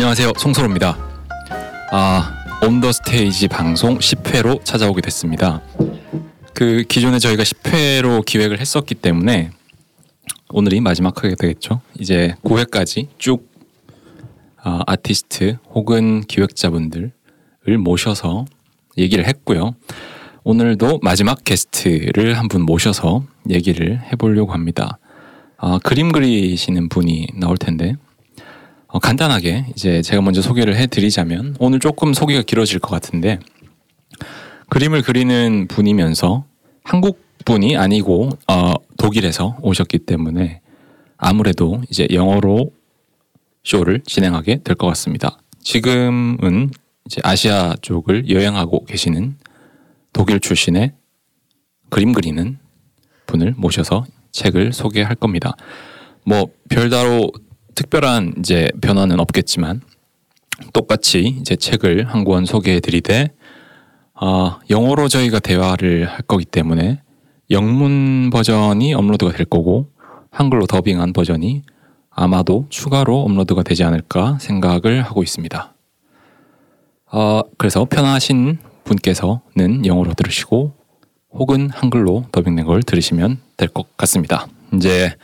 안녕하세요. 송소로입니다. 아, 온더 스테이지 방송 10회로 찾아오게 됐습니다. 그 기존에 저희가 10회로 기획을 했었기 때문에 오늘이 마지막 하게 되겠죠. 이제 9회까지 쭉 아, 아티스트 혹은 기획자분들을 모셔서 얘기를 했고요. 오늘도 마지막 게스트를 한 분 모셔서 얘기를 해보려고 합니다. 아, 그림 그리시는 분이 나올 텐데 어, 간단하게 이제 제가 먼저 소개를 해드리자면 오늘 조금 소개가 길어질 것 같은데 그림을 그리는 분이면서 한국 분이 아니고 어, 독일에서 오셨기 때문에 아무래도 이제 영어로 쇼를 진행하게 될 것 같습니다. 지금은 이제 아시아 쪽을 여행하고 계시는 독일 출신의 그림 그리는 분을 모셔서 책을 소개할 겁니다. 뭐 별다로 특별한 이제 변화는 없겠지만 똑같이 이제 책을 한 권 소개해 드리되 어, 영어로 저희가 대화를 할 거기 때문에 영문 버전이 업로드가 될 거고 한글로 더빙한 버전이 아마도 추가로 업로드가 되지 않을까 생각을 하고 있습니다. 어, 그래서 편하신 분께서는 영어로 들으시고 혹은 한글로 더빙된 걸 들으시면 될 것 같습니다. 이제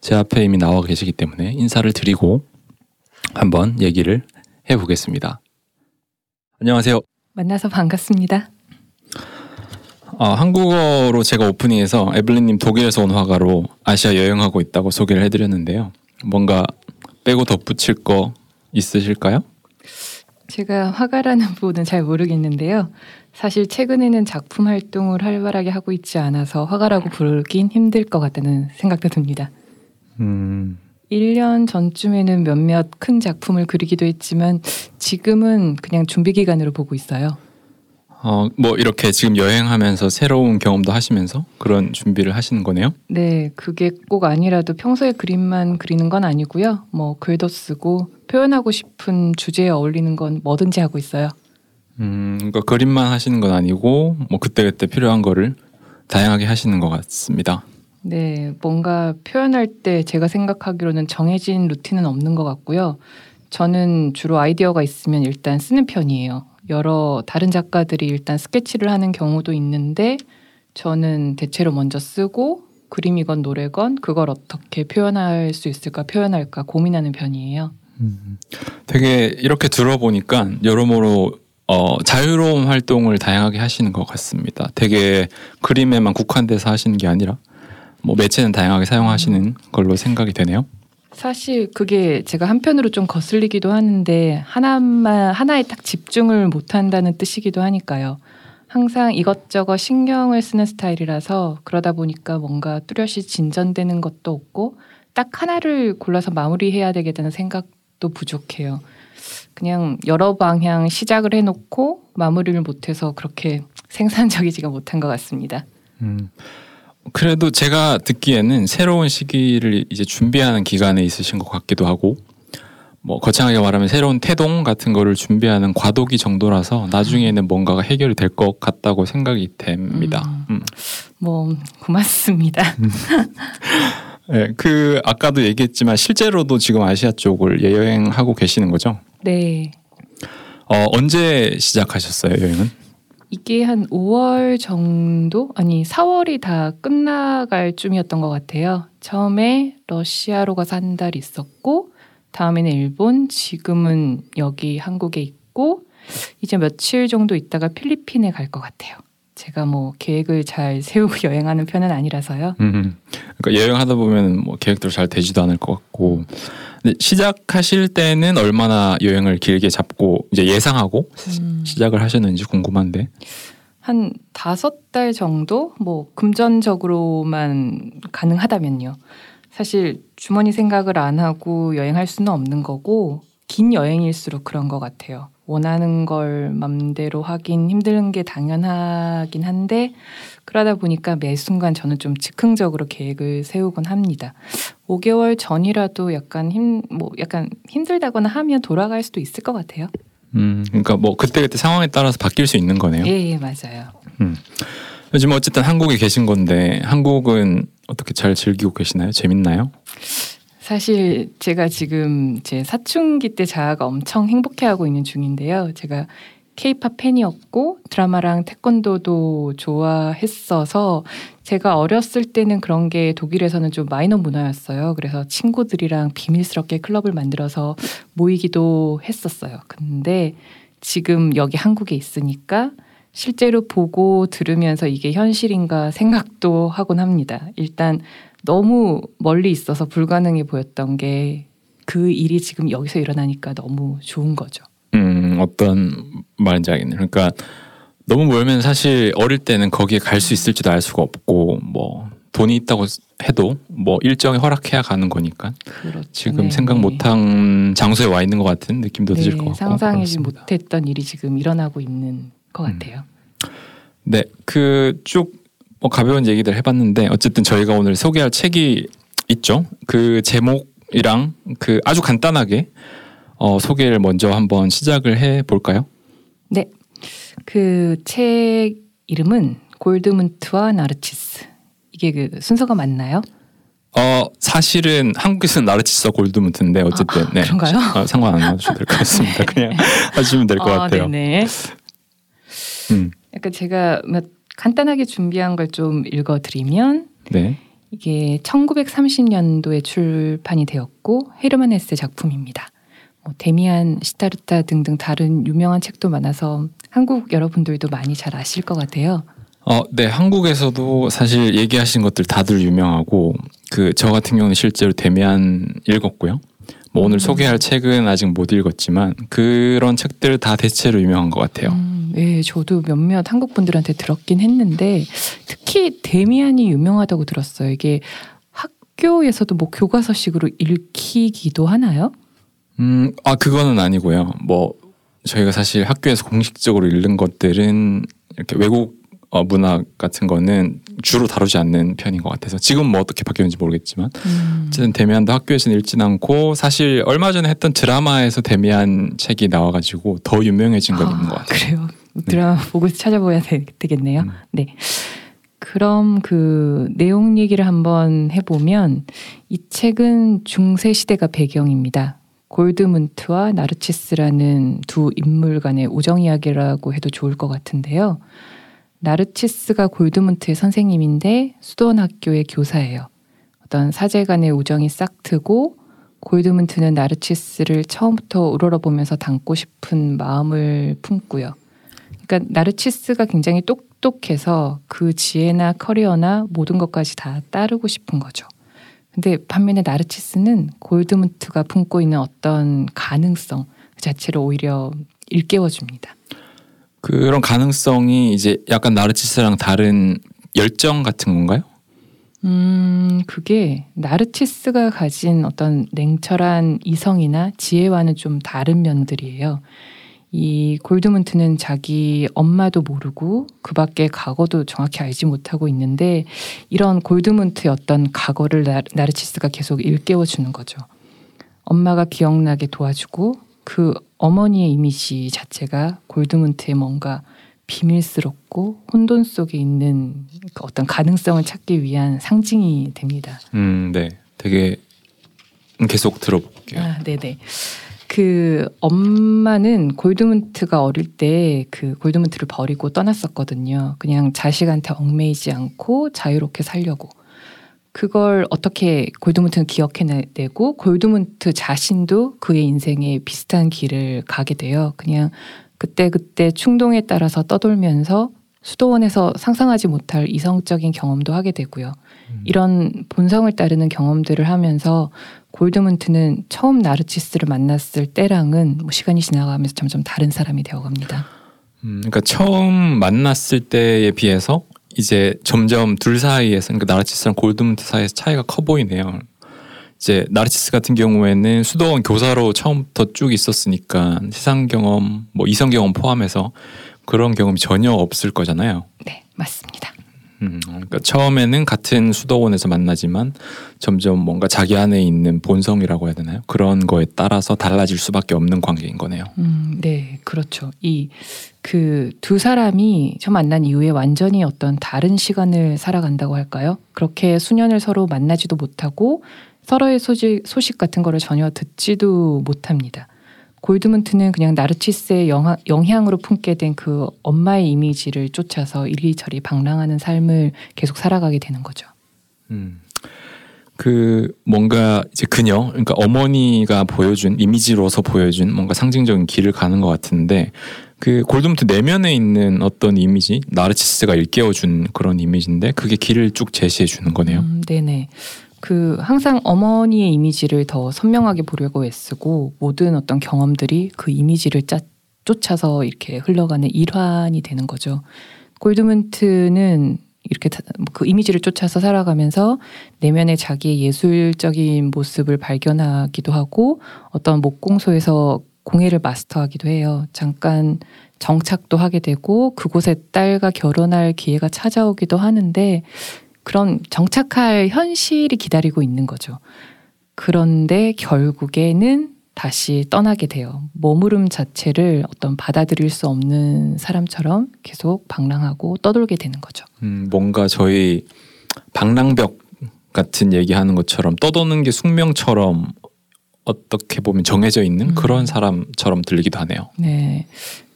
제 앞에 이미 나와 계시기 때문에 인사를 드리고 한번 얘기를 해보겠습니다. 안녕하세요. 만나서 반갑습니다. 아, 한국어로 제가 오프닝에서 에블린님 독일에서 온 화가로 아시아 여행하고 있다고 소개를 해드렸는데요. 뭔가 빼고 덧붙일 거 있으실까요? 제가 화가라는 부분은 잘 모르겠는데요. 사실 최근에는 작품 활동을 활발하게 하고 있지 않아서 화가라고 부르긴 힘들 것 같다는 생각도 듭니다. 음. 1년 전쯤에는 몇몇 큰 작품을 그리기도 했지만 지금은 그냥 준비 기간으로 보고 있어요. 어, 뭐 이렇게 지금 여행하면서 새로운 경험도 하시면서 그런 준비를 하시는 거네요? 네, 그게 꼭 아니라도 평소에 그림만 그리는 건 아니고요. 뭐 글도 쓰고 표현하고 싶은 주제에 어울리는 건 뭐든지 하고 있어요. 음, 그러니까 그림만 하시는 건 아니고 뭐 그때그때 필요한 거를 다양하게 하시는 것 같습니다. 네, 뭔가 표현할 때 제가 생각하기로는 정해진 루틴은 없는 것 같고요. 저는 주로 아이디어가 있으면 일단 쓰는 편이에요. 여러 다른 작가들이 일단 스케치를 하는 경우도 있는데 저는 대체로 먼저 쓰고 그림이건 노래건 그걸 어떻게 표현할 수 있을까 표현할까 고민하는 편이에요. 음, 되게 이렇게 들어보니까 여러모로 어, 자유로운 활동을 다양하게 하시는 것 같습니다. 되게 그림에만 국한돼서 하시는 게 아니라 뭐 매체는 다양하게 사용하시는 걸로 생각이 되네요. 사실 그게 제가 한편으로 좀 거슬리기도 하는데 하나만 하나에 딱 집중을 못 한다는 뜻이기도 하니까요. 항상 이것저것 신경을 쓰는 스타일이라서 그러다 보니까 뭔가 뚜렷이 진전되는 것도 없고 딱 하나를 골라서 마무리해야 되겠다는 생각도 부족해요. 그냥 여러 방향 시작을 해놓고 마무리를 못해서 그렇게 생산적이지가 못한 것 같습니다. 음. 그래도 제가 듣기에는 새로운 시기를 이제 준비하는 기간에 있으신 것 같기도 하고 뭐 거창하게 말하면 새로운 태동 같은 거를 준비하는 과도기 정도라서 나중에는 뭔가가 해결이 될 것 같다고 생각이 됩니다. 음, 음. 뭐 고맙습니다. 네, 그 아까도 얘기했지만 실제로도 지금 아시아 쪽을 여행하고 계시는 거죠? 네. 어, 언제 시작하셨어요 여행은? 이게 한 5월 정도 아니 4월이 다 끝나갈 쯤이었던 것 같아요. 처음에 러시아로 가서 한 달 있었고 다음에는 일본, 지금은 여기 한국에 있고 이제 며칠 정도 있다가 필리핀에 갈 것 같아요. 제가 뭐 계획을 잘 세우고 여행하는 편은 아니라서요. 음, 그러니까 여행하다 보면 뭐 계획대로 잘 되지도 않을 것 같고 시작하실 때는 얼마나 여행을 길게 잡고 이제 예상하고 음. 시작을 하셨는지 궁금한데 한 다섯 달 정도 뭐 금전적으로만 가능하다면요. 사실 주머니 생각을 안 하고 여행할 수는 없는 거고 긴 여행일수록 그런 것 같아요. 원하는 걸 맘대로 하긴 힘든 게 당연하긴 한데 그러다 보니까 매 순간 저는 좀 즉흥적으로 계획을 세우곤 합니다. 5개월 전이라도 약간 힘 뭐 약간 힘들다거나 하면 돌아갈 수도 있을 것 같아요. 음, 그러니까 뭐 그때 그때 상황에 따라서 바뀔 수 있는 거네요. 예, 예 맞아요. 음. 요즘 어쨌든 한국에 계신 건데 한국은 어떻게 잘 즐기고 계시나요? 재밌나요? 사실 제가 지금 제 사춘기 때 자아가 엄청 행복해하고 있는 중인데요. 제가 케이팝 팬이었고 드라마랑 태권도도 좋아했어서 제가 어렸을 때는 그런 게 독일에서는 좀 마이너 문화였어요. 그래서 친구들이랑 비밀스럽게 클럽을 만들어서 모이기도 했었어요. 근데 지금 여기 한국에 있으니까 실제로 보고 들으면서 이게 현실인가 생각도 하곤 합니다. 일단 너무 멀리 있어서 불가능해 보였던 게 그 일이 지금 여기서 일어나니까 너무 좋은 거죠. 음 어떤 말인지 알겠네요. 그러니까 너무 멀면 사실 어릴 때는 거기에 갈 수 있을지도 알 수가 없고 뭐 돈이 있다고 해도 뭐 일정에 허락해야 가는 거니까 그렇죠. 지금 네, 생각 네. 못한 장소에 와 있는 것 같은 느낌도 네, 드실 것 같고 상상하지. 못했던 일이 지금 일어나고 있는 것 음. 같아요. 네, 그 쭉 뭐 가벼운 얘기들 해봤는데 어쨌든 저희가 오늘 소개할 책이 있죠. 그 제목이랑 그 아주 간단하게 어, 소개를 먼저 한번 시작을 해 볼까요? 그책 이름은 골드문트와 나르치스. 이게 그 순서가 맞나요? 어 사실은 한국에서는 나르치스와 골드문트인데 어쨌든 아, 네 그런가요? 어, 상관 안 하셔도 될 것 같습니다. 그냥 하시면 될것 아, 같아요. 네네. 음, 약간 제가 몇 간단하게 준비한 걸 좀 읽어드리면 네. 이게 1930년도에 출판이 되었고 헤르만 헤세 작품입니다. 뭐 데미안 시타르타 등등 다른 유명한 책도 많아서 한국 여러분들도 많이 잘 아실 것 같아요. 어, 네, 한국에서도 사실 얘기하신 것들 다들 유명하고 그 저 같은 경우는 실제로 데미안 읽었고요. 뭐 오늘 음. 소개할 책은 아직 못 읽었지만 그런 책들 다 대체로 유명한 것 같아요. 음, 네, 저도 몇몇 한국 분들한테 들었긴 했는데 특히 데미안이 유명하다고 들었어요. 이게 학교에서도 뭐 교과서식으로 읽히기도 하나요? 음, 아 그거는 아니고요. 뭐 저희가 사실 학교에서 공식적으로 읽는 것들은 이렇게 외국 어, 문화 같은 거는 주로 다루지 않는 편인 것 같아서 지금 뭐 어떻게 바뀌었는지 모르겠지만 음, 어쨌든 데미안도 학교에서는 읽진 않고 사실 얼마 전에 했던 드라마에서 데미안 책이 나와가지고 더 유명해진 건 있는 것 같아요. 그래요. 드라마 보고 찾아봐야 되, 겠네요 음. 네. 그럼 그 내용 얘기를 한번 해보면 이 책은 중세 시대가 배경입니다. 골드문트와 나르치스라는 두 인물 간의 우정 이야기라고 해도 좋을 것 같은데요. 나르치스가 골드문트의 선생님인데 수도원 학교의 교사예요. 어떤 사제 간의 우정이 싹 트고 골드문트는 나르치스를 처음부터 우러러보면서 닮고 싶은 마음을 품고요. 그러니까 나르치스가 굉장히 똑똑해서 그 지혜나 커리어나 모든 것까지 다 따르고 싶은 거죠. 근데 반면에 나르치스는 골드문트가 품고 있는 어떤 가능성 그 자체를 오히려 일깨워 줍니다. 그런 가능성이 이제 약간 나르치스랑 다른 열정 같은 건가요? 음, 그게 나르치스가 가진 어떤 냉철한 이성이나 지혜와는 좀 다른 면들이에요. 이 골드문트는 자기 엄마도 모르고 그 밖에 과거도 정확히 알지 못하고 있는데 이런 골드문트의 어떤 과거를 나, 나르치스가 계속 일깨워 주는 거죠. 엄마가 기억나게 도와주고 그 어머니의 이미지 자체가 골드문트의 뭔가 비밀스럽고 혼돈 속에 있는 그 어떤 가능성을 찾기 위한 상징이 됩니다. 음, 네. 되게 계속 들어볼게요. 아, 네네. 그 엄마는 골드문트가 어릴 때 그 골드문트를 버리고 떠났었거든요. 그냥 자식한테 얽매이지 않고 자유롭게 살려고. 그걸 어떻게 골드문트는 기억해내고 골드문트 자신도 그의 인생에 비슷한 길을 가게 돼요. 그냥 그때 그때 충동에 따라서 떠돌면서 수도원에서 상상하지 못할 이성적인 경험도 하게 되고요. 음. 이런 본성을 따르는 경험들을 하면서 골드문트는 처음 나르치스를 만났을 때랑은 뭐 시간이 지나가면서 점점 다른 사람이 되어갑니다. 음, 그러니까 처음 만났을 때에 비해서 이제 점점 둘 사이에서 그러니까 나르치스랑 골드문트 사이에서 차이가 커 보이네요. 이제 나르치스 같은 경우에는 수도원 교사로 처음부터 쭉 있었으니까 세상 경험, 뭐 이성 경험 포함해서 그런 경험이 전혀 없을 거잖아요. 네, 맞습니다. 음, 그러니까 처음에는 같은 수도원에서 만나지만 점점 뭔가 자기 안에 있는 본성이라고 해야 되나요? 그런 거에 따라서 달라질 수밖에 없는 관계인 거네요. 음, 네, 그렇죠. 이 그 두 사람이 처음 만난 이후에 완전히 어떤 다른 시간을 살아간다고 할까요? 그렇게 수년을 서로 만나지도 못하고 서로의 소식, 소식 같은 거를 전혀 듣지도 못합니다. 골드문트는 그냥 나르치스의 영하, 영향으로 품게 된 그 엄마의 이미지를 쫓아서 이리저리 방랑하는 삶을 계속 살아가게 되는 거죠. 음. 그 뭔가 이제 그녀 그러니까 어머니가 보여준 이미지로서 보여준 뭔가 상징적인 길을 가는 것 같은데 그 골드문트 내면에 있는 어떤 이미지 나르치스가 일깨워준 그런 이미지인데 그게 길을 쭉 제시해 주는 거네요. 음, 네네. 그 항상 어머니의 이미지를 더 선명하게 보려고 애쓰고 모든 어떤 경험들이 그 이미지를 짜, 쫓아서 이렇게 흘러가는 일환이 되는 거죠. 골드문트는 이렇게 그 이미지를 쫓아서 살아가면서 내면의 자기의 예술적인 모습을 발견하기도 하고 어떤 목공소에서 공예를 마스터하기도 해요. 잠깐 정착도 하게 되고 그곳에 딸과 결혼할 기회가 찾아오기도 하는데 그런 정착할 현실이 기다리고 있는 거죠. 그런데 결국에는 다시 떠나게 돼요. 머무름 자체를 어떤 받아들일 수 없는 사람처럼 계속 방랑하고 떠돌게 되는 거죠. 음, 뭔가 저희 방랑벽 같은 얘기하는 것처럼 떠도는 게 숙명처럼 어떻게 보면 정해져 있는 음. 그런 사람처럼 들리기도 하네요. 네.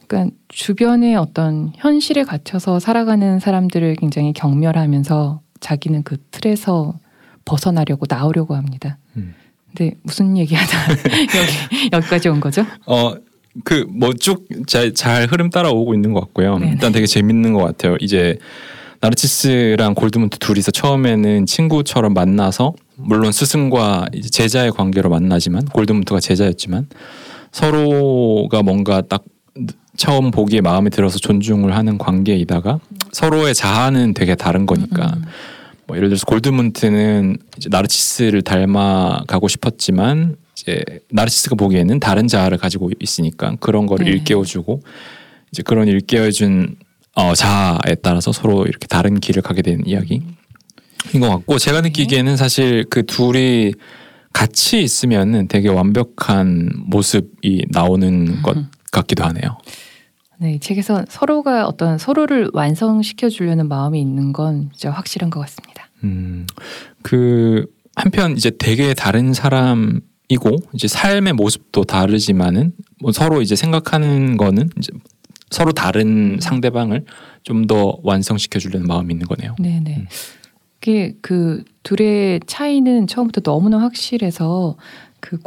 그러니까 주변의 어떤 현실에 갇혀서 살아가는 사람들을 굉장히 경멸하면서 자기는 그 틀에서 벗어나려고 나오려고 합니다. 음. 근데 무슨 얘기하다 여기 여기까지 온 거죠? 어. 그 뭐쭉잘 흐름 따라오고 있는 것 같고요. 네네. 일단 되게 재밌는 것 같아요. 이제 나르치스랑 골드문트 둘이서 처음에는 친구처럼 만나서 물론 스승과 제자의 관계로 만나지만 골드문트가 제자였지만 서로가 뭔가 딱 처음 보기에 마음에 들어서 존중을 하는 관계이다가 서로의 자아는 되게 다른 거니까 음. 뭐 예를 들어서 골드문트는 이제 나르치스를 닮아가고 싶었지만 이제 나르치스가 보기에는 다른 자아를 가지고 있으니까 그런 거를 네. 일깨워주고 이제 그런 일깨워준 어, 자아에 따라서 서로 이렇게 다른 길을 가게 되는 이야기인 것 같고 제가 네. 느끼기에는 사실 그 둘이 같이 있으면은 되게 완벽한 모습이 나오는 것 같기도 하네요. 네, 이 책에서 서로가 어떤 서로를 완성시켜 주려는 마음이 있는 건 진짜 확실한 것 같습니다. 음, 그 한편 이제 되게 다른 사람 이고 이제 삶의 모습도 다르지만은 뭐 서로 이제 생각하는 거는 이제 서로 다른 음. 상대방을 좀 더 완성시켜 주려는 마음이 있는 거네요. 네, 네. 음. 그게 그 둘의 차이는 처음부터 너무나 확실해서 그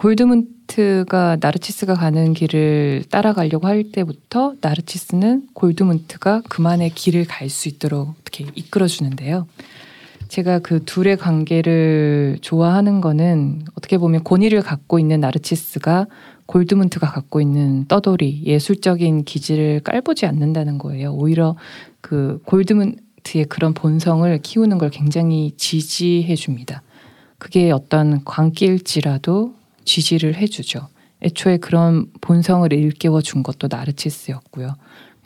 골드문트가 나르치스가 가는 길을 따라가려고 할 때부터 나르치스는 골드문트가 그만의 길을 갈 수 있도록 어떻게 이끌어 주는데요. 제가 그 둘의 관계를 좋아하는 거는 어떻게 보면 권위를 갖고 있는 나르치스가 골드문트가 갖고 있는 떠돌이 예술적인 기질을 깔보지 않는다는 거예요. 오히려 그 골드문트의 그런 본성을 키우는 걸 굉장히 지지해 줍니다. 그게 어떤 광기일지라도 지지를 해주죠. 애초에 그런 본성을 일깨워 준 것도 나르치스였고요.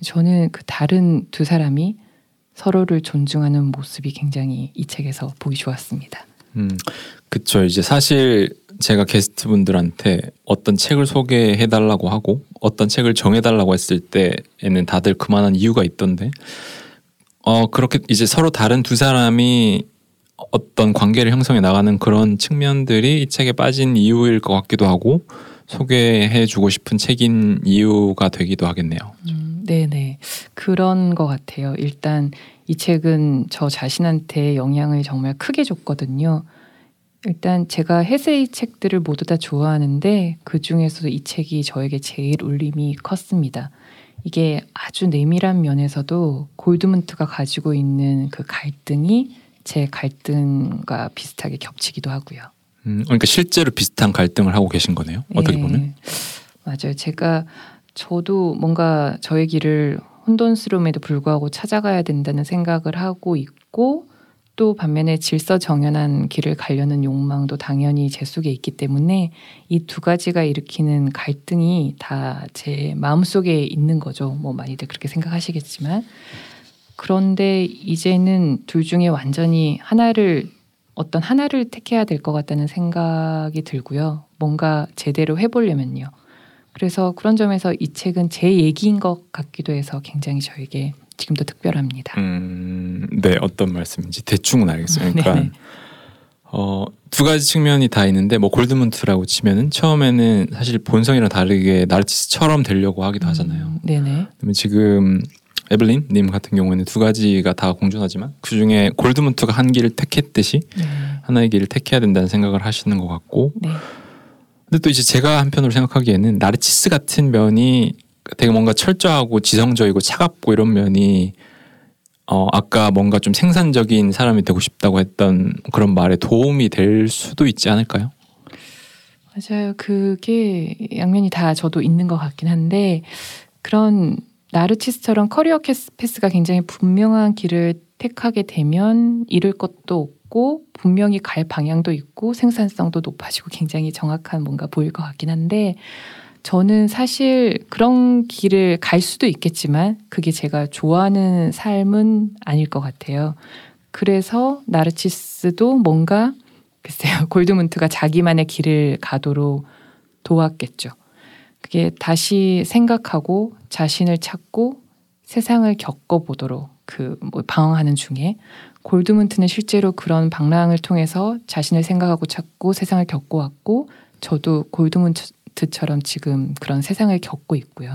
저는 그 다른 두 사람이 서로를 존중하는 모습이 굉장히 이 책에서 보기 좋았습니다. 음, 그쵸. 이제 사실 제가 게스트 분들한테 어떤 책을 소개해 달라고 하고 어떤 책을 정해 달라고 했을 때에는 다들 그만한 이유가 있던데, 어 그렇게 이제 서로 다른 두 사람이 어떤 관계를 형성해 나가는 그런 측면들이 이 책에 빠진 이유일 것 같기도 하고 소개해주고 싶은 책인 이유가 되기도 하겠네요. 음, 네네 그런 것 같아요. 일단 이 책은 저 자신한테 영향을 정말 크게 줬거든요. 일단 제가 헤세이 책들을 모두 다 좋아하는데 그 중에서도 이 책이 저에게 제일 울림이 컸습니다. 이게 아주 내밀한 면에서도 골드문트가 가지고 있는 그 갈등이 제 갈등과 비슷하게 겹치기도 하고요. 음, 그러니까 실제로 비슷한 갈등을 하고 계신 거네요. 어떻게 네. 보면. 맞아요. 제가 저도 뭔가 저의 길을 혼돈스러움에도 불구하고 찾아가야 된다는 생각을 하고 있고 또 반면에 질서 정연한 길을 가려는 욕망도 당연히 제 속에 있기 때문에 이 두 가지가 일으키는 갈등이 다 제 마음속에 있는 거죠. 뭐 많이들 그렇게 생각하시겠지만 그런데 이제는 둘 중에 완전히 하나를 어떤 하나를 택해야 될 것 같다는 생각이 들고요. 뭔가 제대로 해보려면요. 그래서 그런 점에서 이 책은 제 얘기인 것 같기도 해서 굉장히 저에게 지금도 특별합니다. 음, 네 어떤 말씀인지 대충은 알겠어요. 그러니까 네네. 어, 두 가지 측면이 다 있는데 뭐 골드문트라고 치면은 처음에는 사실 본성이랑 다르게 나르치스처럼 되려고 하기도 하잖아요. 음, 네네. 지금 에블린 님 같은 경우에는 두 가지가 다 공존하지만 그 중에 골드문트가 한 길을 택했듯이 네. 하나의 길을 택해야 된다는 생각을 하시는 것 같고 네. 근데 또 이제 제가 한편으로 생각하기에는 나르치스 같은 면이 되게 뭔가 철저하고 지성적이고 차갑고 이런 면이 어 아까 뭔가 좀 생산적인 사람이 되고 싶다고 했던 그런 말에 도움이 될 수도 있지 않을까요? 맞아요. 그게 양면이 다 저도 있는 것 같긴 한데 그런 나르치스처럼 커리어 패스가 굉장히 분명한 길을 택하게 되면 잃을 것도 없고 분명히 갈 방향도 있고 생산성도 높아지고 굉장히 정확한 뭔가 보일 것 같긴 한데 저는 사실 그런 길을 갈 수도 있겠지만 그게 제가 좋아하는 삶은 아닐 것 같아요. 그래서 나르치스도 뭔가 글쎄요 골드문트가 자기만의 길을 가도록 도왔겠죠. 그게 다시 생각하고 자신을 찾고 세상을 겪어보도록 그 뭐 방황하는 중에 골드문트는 실제로 그런 방랑을 통해서 자신을 생각하고 찾고 세상을 겪어왔고 저도 골드문트처럼 지금 그런 세상을 겪고 있고요.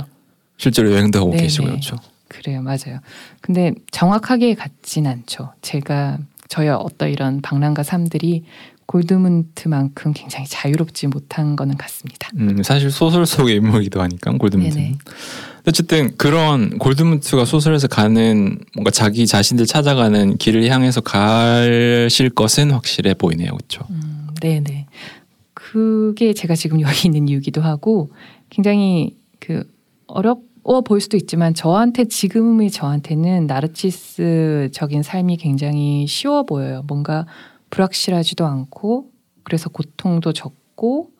실제로 여행도 하고 네네. 계시고 그렇죠. 그래요, 맞아요. 근데 정확하게 같진 않죠. 제가 저희 어떤 이런 방랑가 삶들이 골드문트만큼 굉장히 자유롭지 못한 거는 같습니다. 음, 사실 소설 속의 인물이기도 하니까 골드문트. 어쨌든 그런 골드문트가 소설에서 가는 뭔가 자기 자신들 찾아가는 길을 향해서 가실 것은 확실해 보이네요, 그렇죠? 음, 네네. 그게 제가 지금 여기 있는 이유기도 하고 굉장히 그 어 려워 보일 수도 있지만 저한테 지금의 저한테는 나르치스적인 삶이 굉장히 쉬워 보여요. 뭔가 불확실하지도 않고 그래서 고통도 적고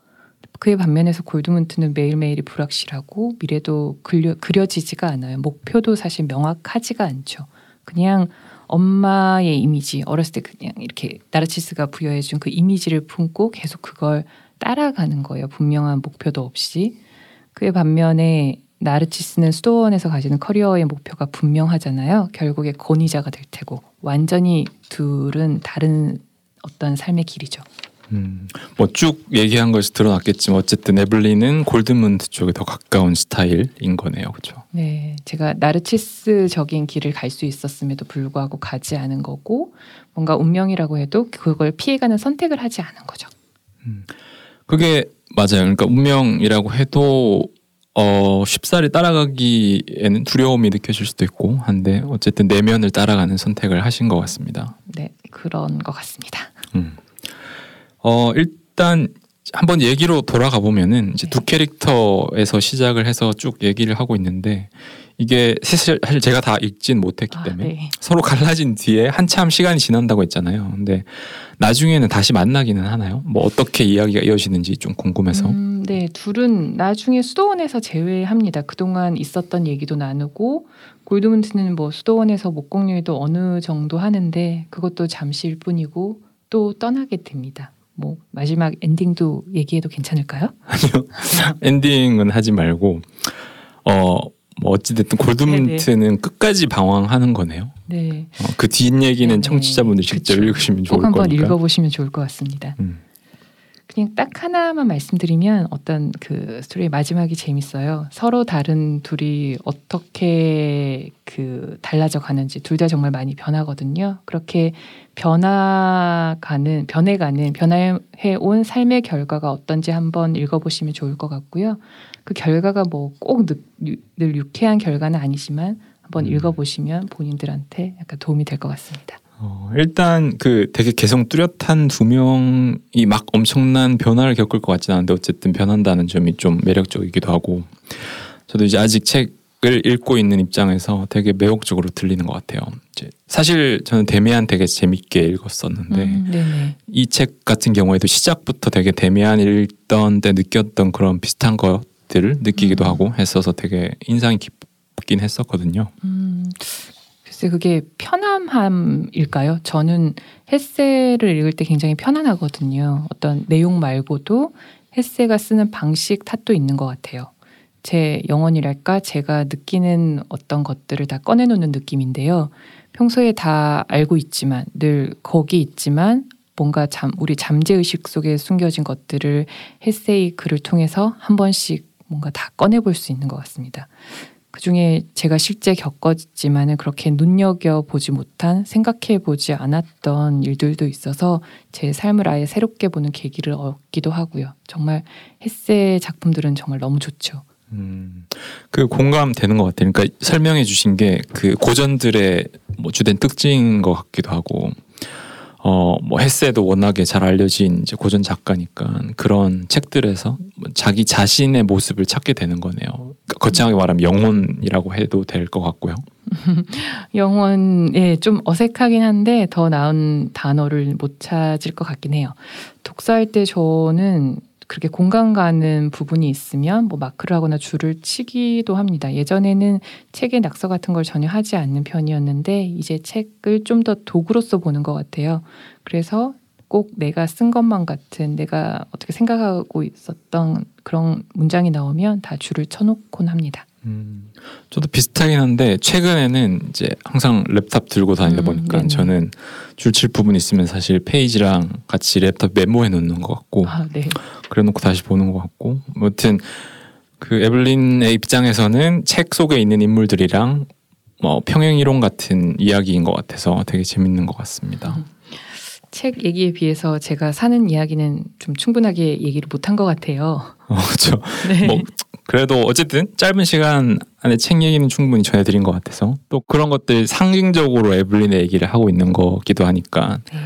그의 반면에서 골드문트는 매일매일이 불확실하고 미래도 그려, 그려지지가 않아요. 목표도 사실 명확하지가 않죠. 그냥 엄마의 이미지 어렸을 때 그냥 이렇게 나르치스가 부여해준 그 이미지를 품고 계속 그걸 따라가는 거예요. 분명한 목표도 없이 그의 반면에 나르치스는 수도원에서 가지는 커리어의 목표가 분명하잖아요. 결국에 권위자가 될 테고 완전히 둘은 다른 어떤 삶의 길이죠. 음, 뭐 쭉 얘기한 것이 드러났겠지만 어쨌든 에블린은 골드문트 쪽에 더 가까운 스타일인 거네요, 그렇죠? 네, 제가 나르치스적인 길을 갈 수 있었음에도 불구하고 가지 않은 거고 뭔가 운명이라고 해도 그걸 피해가는 선택을 하지 않은 거죠. 그게 맞아요. 그러니까 운명이라고 해도 어, 쉽사리 따라가기에는 두려움이 느껴질 수도 있고 한데 어쨌든 내면을 따라가는 선택을 하신 것 같습니다. 네, 그런 것 같습니다. 음. 어 일단 한번 얘기로 돌아가 보면은 이제 네. 두 캐릭터에서 시작을 해서 쭉 얘기를 하고 있는데 이게 사실 제가 다 읽진 못했기 아, 때문에 네. 서로 갈라진 뒤에 한참 시간이 지난다고 했잖아요. 근데 나중에는 다시 만나기는 하나요? 뭐 어떻게 이야기가 이어지는지 좀 궁금해서. 음, 네, 둘은 나중에 수도원에서 재회합니다. 그동안 있었던 얘기도 나누고 골드문트는 뭐 수도원에서 목공일도 어느 정도 하는데 그것도 잠시일 뿐이고 또 떠나게 됩니다. 뭐 마지막 엔딩도 얘기해도 괜찮을까요? 아니요 엔딩은 하지 말고 어 뭐 어찌됐든 골드문트는 끝까지 방황하는 거네요. 네, 어, 그 뒷얘기는 네네. 청취자분들 직접 그쵸. 읽으시면 좋을 꼭 한번 거니까. 읽어보시면 좋을 것 같습니다. 음. 그냥 딱 하나만 말씀드리면 어떤 그 스토리의 마지막이 재밌어요. 서로 다른 둘이 어떻게 그 달라져 가는지 둘 다 정말 많이 변하거든요. 그렇게 변화가는 변해가는 변화해 온 삶의 결과가 어떤지 한번 읽어보시면 좋을 것 같고요. 그 결과가 뭐 꼭 늘 유쾌한 결과는 아니지만 한번 음. 읽어보시면 본인들한테 약간 도움이 될 것 같습니다. 어, 일단 그 되게 개성 뚜렷한 두 명이 막 엄청난 변화를 겪을 것 같지는 않은데 어쨌든 변한다는 점이 좀 매력적이기도 하고 저도 이제 아직 책을 읽고 있는 입장에서 되게 매혹적으로 들리는 것 같아요. 사실 저는 데미안 되게 재밌게 읽었었는데 음. 이 책 같은 경우에도 시작부터 되게 데미안 읽던 때 느꼈던 그런 비슷한 것 들을 느끼기도 음. 하고 했어서 되게 인상이 깊긴 했었거든요. 음, 글쎄 그게 편안함일까요? 저는 헤세를 읽을 때 굉장히 편안하거든요. 어떤 내용 말고도 헤세가 쓰는 방식 탓도 있는 것 같아요. 제 영혼이랄까 제가 느끼는 어떤 것들을 다 꺼내놓는 느낌인데요. 평소에 다 알고 있지만 늘 거기 있지만 뭔가 잠 우리 잠재 의식 속에 숨겨진 것들을 헤세이 글을 통해서 한 번씩 뭔가 다 꺼내 볼 수 있는 것 같습니다. 그 중에 제가 실제 겪었지만은 그렇게 눈여겨 보지 못한 생각해 보지 않았던 일들도 있어서 제 삶을 아예 새롭게 보는 계기를 얻기도 하고요. 정말 헤세 작품들은 정말 너무 좋죠. 음, 그 공감되는 것 같아요. 그러니까 설명해 주신 게 그 고전들의 뭐 주된 특징인 것 같기도 하고 어, 뭐 헤세도 워낙에 잘 알려진 이제 고전 작가니까 그런 책들에서 뭐 자기 자신의 모습을 찾게 되는 거네요. 그러니까 거창하게 말하면 영혼이라고 해도 될 것 같고요. 영혼에 좀 어색하긴 한데 더 나은 단어를 못 찾을 것 같긴 해요. 독서할 때 저는 그렇게 공감 가는 부분이 있으면 뭐 마크를 하거나 줄을 치기도 합니다. 예전에는 책의 낙서 같은 걸 전혀 하지 않는 편이었는데 이제 책을 좀 더 도구로서 보는 것 같아요. 그래서 꼭 내가 쓴 것만 같은 내가 어떻게 생각하고 있었던 그런 문장이 나오면 다 줄을 쳐놓곤 합니다. 음, 저도 비슷하긴 한데 최근에는 이제 항상 랩탑 들고 다니다 음, 보니까 네네. 저는 줄칠 부분 있으면 사실 페이지랑 같이 랩탑 메모해 놓는 것 같고 아, 네. 그래놓고 다시 보는 것 같고 아무튼 그 에블린의 입장에서는 책 속에 있는 인물들이랑 뭐 평행 이론 같은 이야기인 것 같아서 되게 재밌는 것 같습니다. 음. 책 얘기에 비해서 제가 사는 이야기는 좀 충분하게 얘기를 못한 것 같아요. 어, 저 네. 뭐 그래도 어쨌든 짧은 시간 안에 책 얘기는 충분히 전해드린 것 같아서 또 그런 것들 상징적으로 에블린의 얘기를 하고 있는 거기도 하니까 네.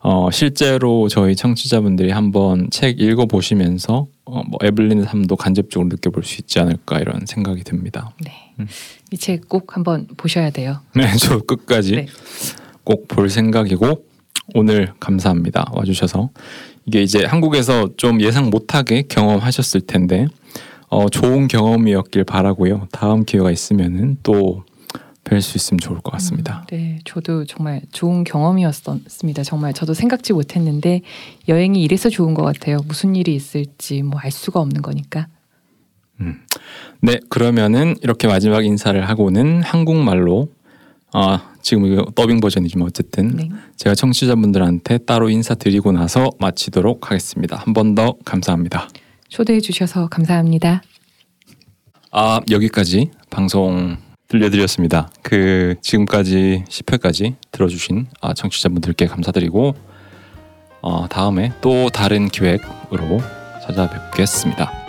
어, 실제로 저희 청취자분들이 한번 책 읽어보시면서 어, 뭐 에블린의 삶도 간접적으로 느껴볼 수 있지 않을까 이런 생각이 듭니다. 네. 음. 이책 꼭 한번 보셔야 돼요. 네, 저 끝까지 네. 꼭볼 생각이고 오늘 감사합니다 와주셔서 이게 이제 한국에서 좀 예상 못하게 경험하셨을 텐데 어, 좋은 경험이었길 바라고요. 다음 기회가 있으면은 또 뵐 수 있으면 좋을 것 같습니다. 음, 네, 저도 정말 좋은 경험이었습니다. 정말 저도 생각지 못했는데 여행이 이래서 좋은 것 같아요. 무슨 일이 있을지 뭐 알 수가 없는 거니까. 네, 그러면은 이렇게 마지막 인사를 하고는 한국말로 아 지금 이거 더빙 버전이지만 어쨌든 네. 제가 청취자분들한테 따로 인사드리고 나서 마치도록 하겠습니다. 한 번 더 감사합니다. 초대해 주셔서 감사합니다. 아 여기까지 방송 들려드렸습니다. 그 지금까지 10회까지 들어주신 아, 청취자분들께 감사드리고 어, 다음에 또 다른 기획으로 찾아뵙겠습니다.